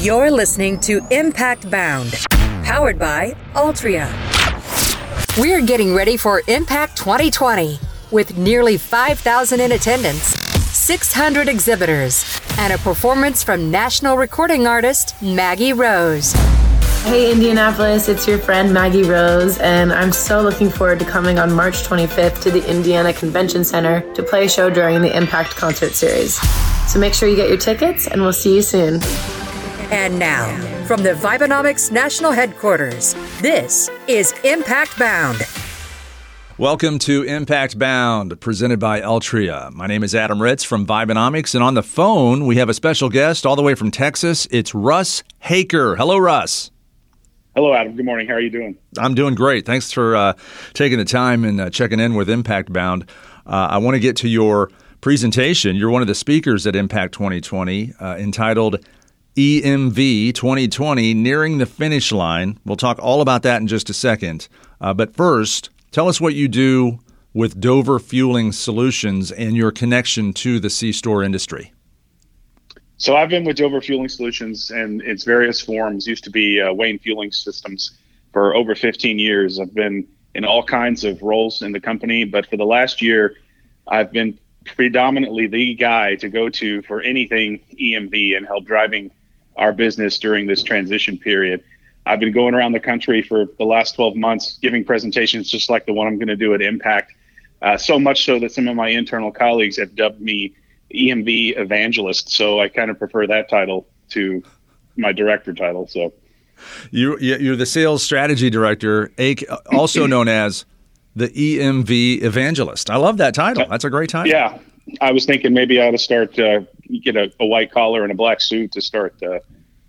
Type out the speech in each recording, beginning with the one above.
You're listening to M-PACT Bound, powered by Altria. We're getting ready for M-PACT 2020 with nearly 5,000 in attendance, 600 exhibitors, and a performance from national recording artist Maggie Rose. Hey, Indianapolis, it's your friend Maggie Rose, and I'm so looking forward to coming on March 25th to the Indiana Convention Center to play a show during the M-PACT Concert Series. So make sure you get your tickets, and we'll see you soon. And now, from the Vibenomics National Headquarters, this is M-PACT Bound. Welcome to M-PACT Bound, presented by Altria. My name is Adam Ritz from Vibenomics, and on the phone we have a special guest all the way from Texas. It's Russ Haecker. Hello, Russ. Hello, Adam. Good morning. How are you doing? I'm doing great. Thanks for uh, taking the time and uh, checking in with M-PACT Bound. Uh, I want to get to your presentation. You're one of the speakers at M-PACT 2020, uh, entitled EMV 2020 Nearing the Finish Line. We'll talk all about that in just a second. Uh, but first, tell us what you do with Dover Fueling Solutions and your connection to the C store industry. So I've been with Dover Fueling Solutions and its various forms. Used to be uh, Wayne Fueling Systems for over 15 years. I've been in all kinds of roles in the company, but for the last year, I've been predominantly the guy to go to for anything EMV and help driving our business during this transition period. I've been going around the country for the last 12 months giving presentations just like the one I'm going to do at M-PACT. Uh, so much so that some of my internal colleagues have dubbed me EMV evangelist. So I kind of prefer that title to my director title. So you, you're the sales strategy director, also known as the EMV evangelist. I love that title. That's a great title. Yeah. I was thinking maybe I ought to start uh, get a, a, white collar and a black suit to start uh,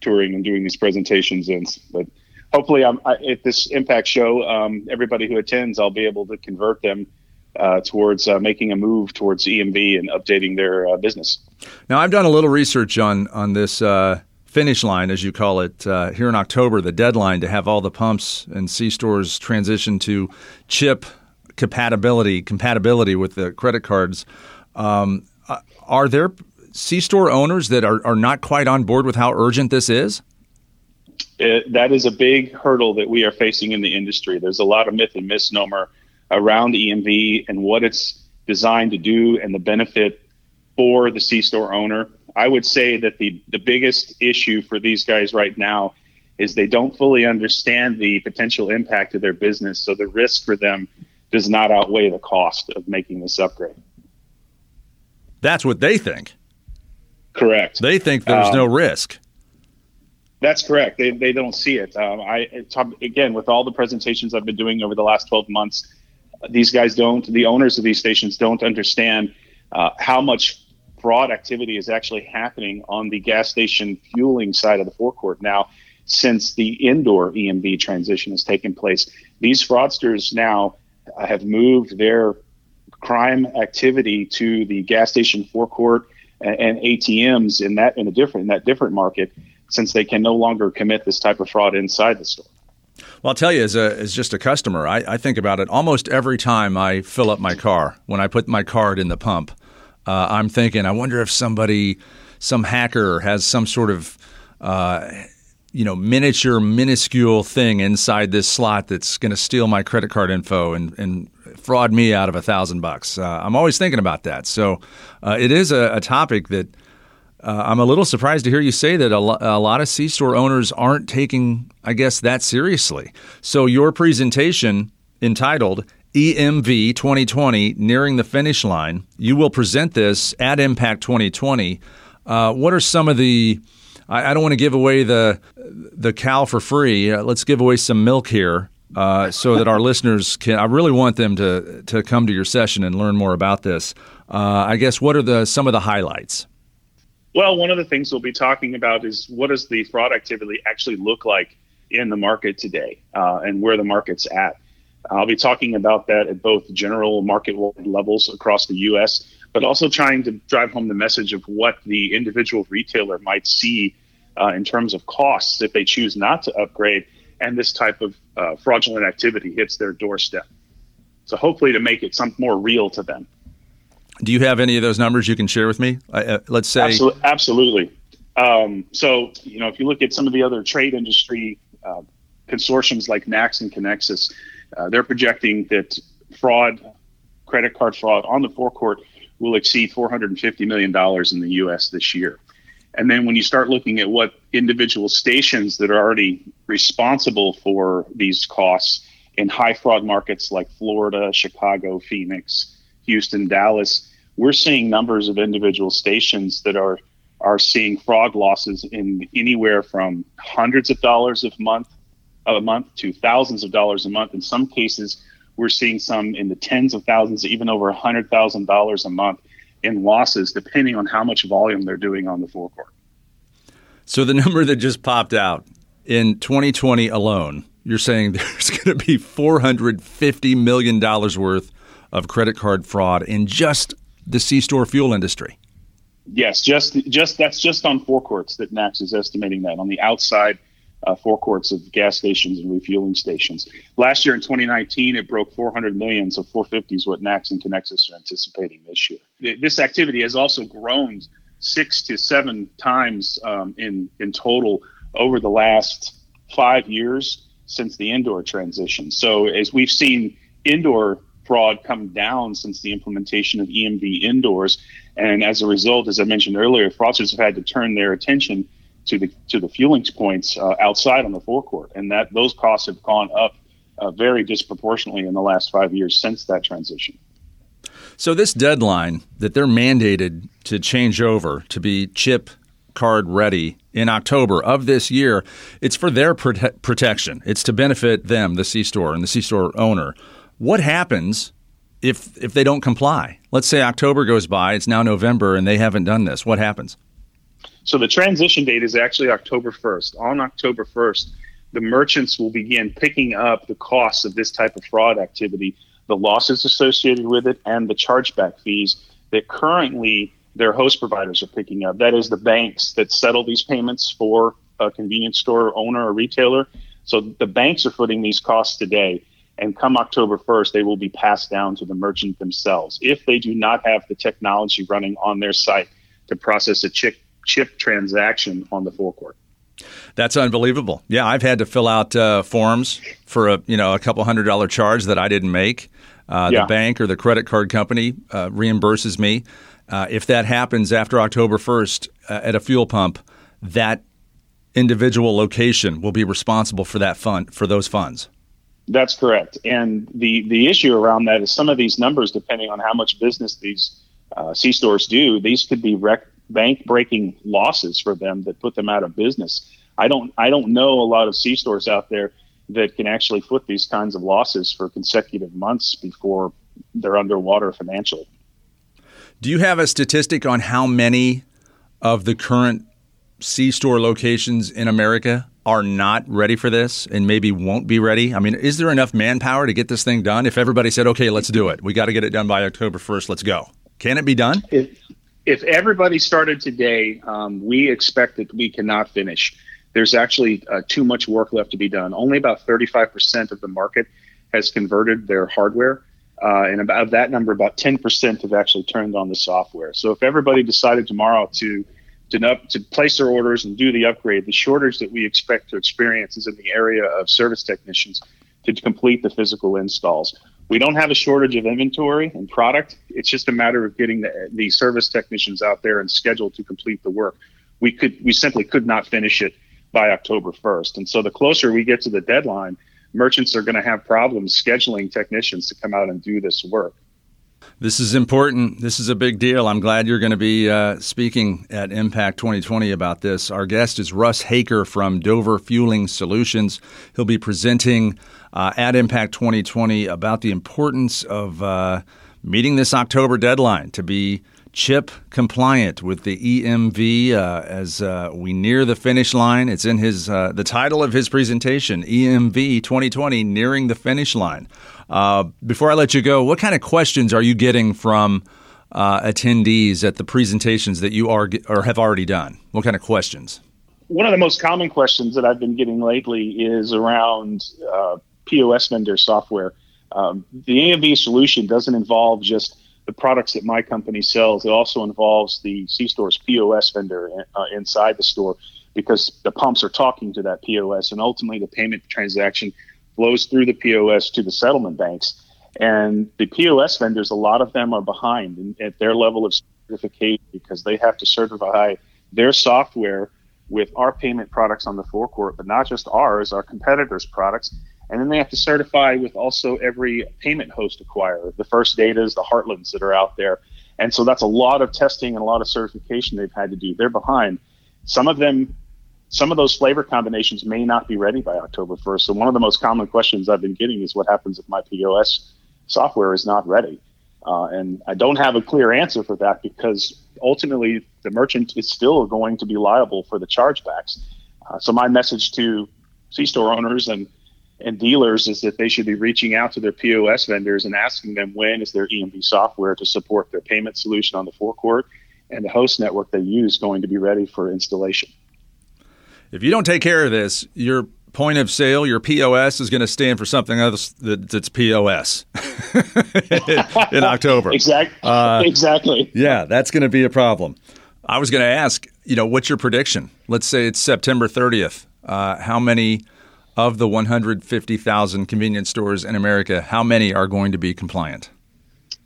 touring and doing these presentations in. But hopefully, I'm, I, at this M-PACT show, um, everybody who attends, I'll be able to convert them uh, towards uh, making a move towards EMV and updating their uh, business. Now, I've done a little research on on this uh, finish line, as you call it, here in October, the deadline to have all the pumps and C stores transition to chip compatibility compatibility with the credit cards. Um, are there C store owners that are, are not quite on board with how urgent this is? It, that is a big hurdle that we are facing in the industry. There's a lot of myth and misnomer around EMV and what it's designed to do and the benefit for the C store owner. I would say that the, the biggest issue for these guys right now is they don't fully understand the potential impact of their business. So the risk for them does not outweigh the cost of making this upgrade. That's what they think. Correct. They think there's um, no risk. That's correct. They, they don't see it. Um, I again with all the presentations I've been doing over the last 12 months, these guys don't. The owners of these stations don't understand uh, how much fraud activity is actually happening on the gas station fueling side of the forecourt now. Since the indoor EMV transition has taken place, these fraudsters now have moved their crime activity to the gas station forecourt and, and ATMs in that in a different in that different market, since they can no longer commit this type of fraud inside the store. Well, I'll tell you, as, a, as just a customer, I, I think about it almost every time I fill up my car. When I put my card in the pump, uh, I'm thinking, I wonder if somebody, some hacker, has some sort of uh, you know miniature minuscule thing inside this slot that's going to steal my credit card info and, and fraud me out of a thousand bucks uh, i'm always thinking about that so uh, it is a, a topic that uh, i'm a little surprised to hear you say that a, lo- a lot of c-store owners aren't taking i guess that seriously so your presentation entitled emv 2020 nearing the finish line you will present this at M-PACT 2020 uh, what are some of the I, I don't want to give away the the cow for free. Uh, let's give away some milk here. Uh, so that our listeners can. I really want them to to come to your session and learn more about this. Uh, I guess what are the some of the highlights? Well, one of the things we'll be talking about is what does the fraud activity actually look like in the market today, uh, and where the market's at. I'll be talking about that at both general market levels across the U.S but also trying to drive home the message of what the individual retailer might see uh, in terms of costs if they choose not to upgrade and this type of uh, fraudulent activity hits their doorstep. So hopefully to make it some more real to them. Do you have any of those numbers you can share with me? Uh, let's say absolutely. absolutely. Um, so, you know, if you look at some of the other trade industry uh, consortiums like NACS and Conexxus, uh, they're projecting that fraud, credit card fraud on the forecourt will exceed $450 million in the U.S. this year. And then when you start looking at what individual stations that are already responsible for these costs in high fraud markets like Florida, Chicago, Phoenix, Houston, Dallas, we're seeing numbers of individual stations that are are seeing fraud losses in anywhere from hundreds of dollars a month a month to thousands of dollars a month. In some cases, we're seeing some in the tens of thousands, even over $100,000 a month in losses, depending on how much volume they're doing on the forecourt. So the number that just popped out in 2020 alone, you're saying there's going to be $450 million worth of credit card fraud in just the C-store fuel industry. Yes, just just that's just on forecourts that NACS is estimating that. On the outside, uh, forecourts of gas stations and refueling stations. Last year in 2019, it broke 400 million, so 450 is what NACS and Conexxus are anticipating this year. This activity has also grown six to seven times um, in in total over the last five years since the indoor transition. So as we've seen indoor fraud come down since the implementation of EMV indoors, and as a result, as I mentioned earlier, fraudsters have had to turn their attention to the to the fueling points uh, outside on the forecourt, and that those costs have gone up uh, very disproportionately in the last five years since that transition. So this deadline that they're mandated to change over to be chip card ready in October of this year, it's for their prote- protection. It's to benefit them, the C store and the C store owner. What happens if if they don't comply? Let's say October goes by, it's now November and they haven't done this. What happens? So the transition date is actually October 1st. On October 1st, the merchants will begin picking up the costs of this type of fraud activity, the losses associated with it, and the chargeback fees that currently their host providers are picking up. That is the banks that settle these payments for a convenience store owner or retailer. So the banks are footing these costs today. And come October 1st, they will be passed down to the merchant themselves if they do not have the technology running on their site to process a chip chip transaction on the forecourt. That's unbelievable. Yeah, I've had to fill out uh, forms for a you know a couple hundred dollar charge that I didn't make. Uh, yeah. The bank or the credit card company uh, reimburses me. Uh, if that happens after October first uh, at a fuel pump, that individual location will be responsible for that fund for those funds. That's correct. And the the issue around that is some of these numbers, depending on how much business these uh, C stores do, these could be rec- bank breaking losses for them that put them out of business. I don't I don't know a lot of C stores out there that can actually foot these kinds of losses for consecutive months before they're underwater financially. Do you have a statistic on how many of the current C store locations in America are not ready for this and maybe won't be ready? I mean, is there enough manpower to get this thing done? If everybody said, okay, let's do it, we got to get it done by October 1st, let's go. Can it be done? It, if everybody started today, um, we expect that we cannot finish. There's actually uh, too much work left to be done. Only about 35% of the market has converted their hardware. Uh, and about that number, about 10% have actually turned on the software. So if everybody decided tomorrow to to, to place their orders and do the upgrade, the shortage that we expect to experience is in the area of service technicians to complete the physical installs we don't have a shortage of inventory and product. It's just a matter of getting the, the service technicians out there and scheduled to complete the work. We could we simply could not finish it by October 1st. And so the closer we get to the deadline, merchants are going to have problems scheduling technicians to come out and do this work. This is important. This is a big deal. I'm glad you're going to be uh, speaking at M-PACT 2020 about this. Our guest is Russ Haecker from Dover Fueling Solutions. He'll be presenting uh, at M-PACT 2020 about the importance of uh, meeting this October deadline to be chip compliant with the EMV uh, as uh, we near the finish line. It's in his uh, the title of his presentation, EMV 2020, nearing the finish line. Uh, before I let you go, what kind of questions are you getting from uh, attendees at the presentations that you are or have already done? What kind of questions? One of the most common questions that I've been getting lately is around uh, POS vendor software. Um, the EMV solution doesn't involve just the products that my company sells. It also involves the C Store's POS vendor uh, inside the store because the pumps are talking to that POS, and ultimately the payment transaction flows through the POS to the settlement banks. And the POS vendors, a lot of them are behind in, at their level of certification because they have to certify their software with our payment products on the forecourt, but not just ours, our competitors' products. And then they have to certify with also every payment host acquirer, the First Datas, the Heartlands that are out there. And so that's a lot of testing and a lot of certification they've had to do. They're behind. Some of them, some of those flavor combinations may not be ready by October 1st. So one of the most common questions I've been getting is what happens if my POS software is not ready? Uh, and I don't have a clear answer for that because ultimately the merchant is still going to be liable for the chargebacks. Uh, so my message to C-store owners and and dealers is that they should be reaching out to their POS vendors and asking them when is their EMV software to support their payment solution on the forecourt and the host network they use going to be ready for installation. If you don't take care of this, your point of sale, your POS is going to stand for something else that's POS in October. exactly. Uh, exactly. Yeah, that's going to be a problem. I was going to ask, you know, what's your prediction? Let's say it's September 30th. Uh, how many of the 150,000 convenience stores in America, how many are going to be compliant?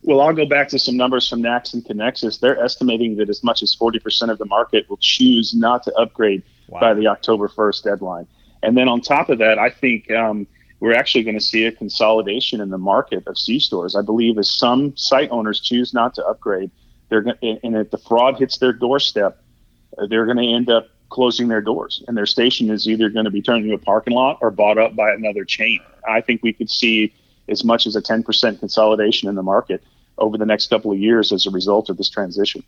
Well, I'll go back to some numbers from NACS and Conexxus. They're estimating that as much as 40% of the market will choose not to upgrade wow. by the October 1st deadline. And then on top of that, I think um, we're actually going to see a consolidation in the market of C stores. I believe as some site owners choose not to upgrade, they're going and if the fraud hits their doorstep, they're going to end up closing their doors, and their station is either going to be turned into a parking lot or bought up by another chain. I think we could see as much as a 10% consolidation in the market over the next couple of years as a result of this transition.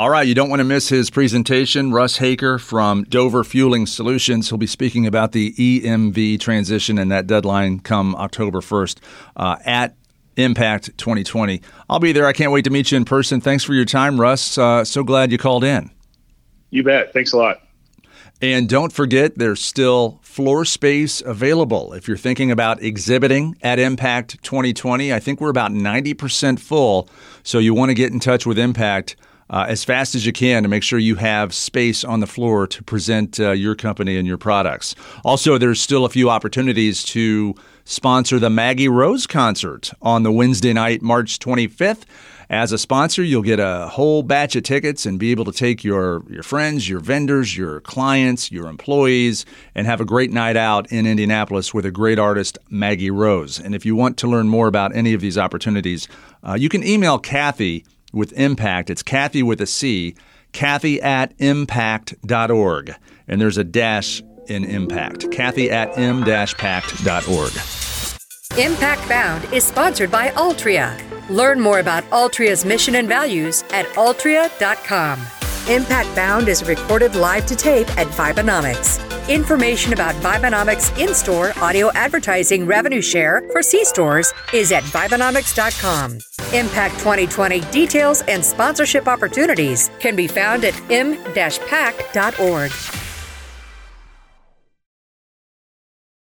All right, you don't want to miss his presentation. Russ Haecker from Dover Fueling Solutions. He'll be speaking about the EMV transition and that deadline come October 1st uh, at M-PACT 2020. I'll be there. I can't wait to meet you in person. Thanks for your time, Russ. Uh, so glad you called in. You bet. Thanks a lot. And don't forget, there's still floor space available. If you're thinking about exhibiting at M-PACT 2020, I think we're about 90% full. So you want to get in touch with M-PACT uh, as fast as you can to make sure you have space on the floor to present uh, your company and your products. Also, there's still a few opportunities to sponsor the Maggie Rose concert on the Wednesday night, March 25th. As a sponsor, you'll get a whole batch of tickets and be able to take your, your friends, your vendors, your clients, your employees, and have a great night out in Indianapolis with a great artist, Maggie Rose. And if you want to learn more about any of these opportunities, uh, you can email Kathy with M-PACT. It's Kathy with a C, Kathy at impact.org. And there's a dash in Impact. Kathy at m-pact.org. M-PACT Bound is sponsored by Altria. Learn more about Altria's mission and values at altria.com. M-PACT Bound is recorded live to tape at Vibenomics. Information about Vibenomics in store audio advertising revenue share for C stores is at Vibenomics.com. M-PACT 2020 details and sponsorship opportunities can be found at m-pact.org.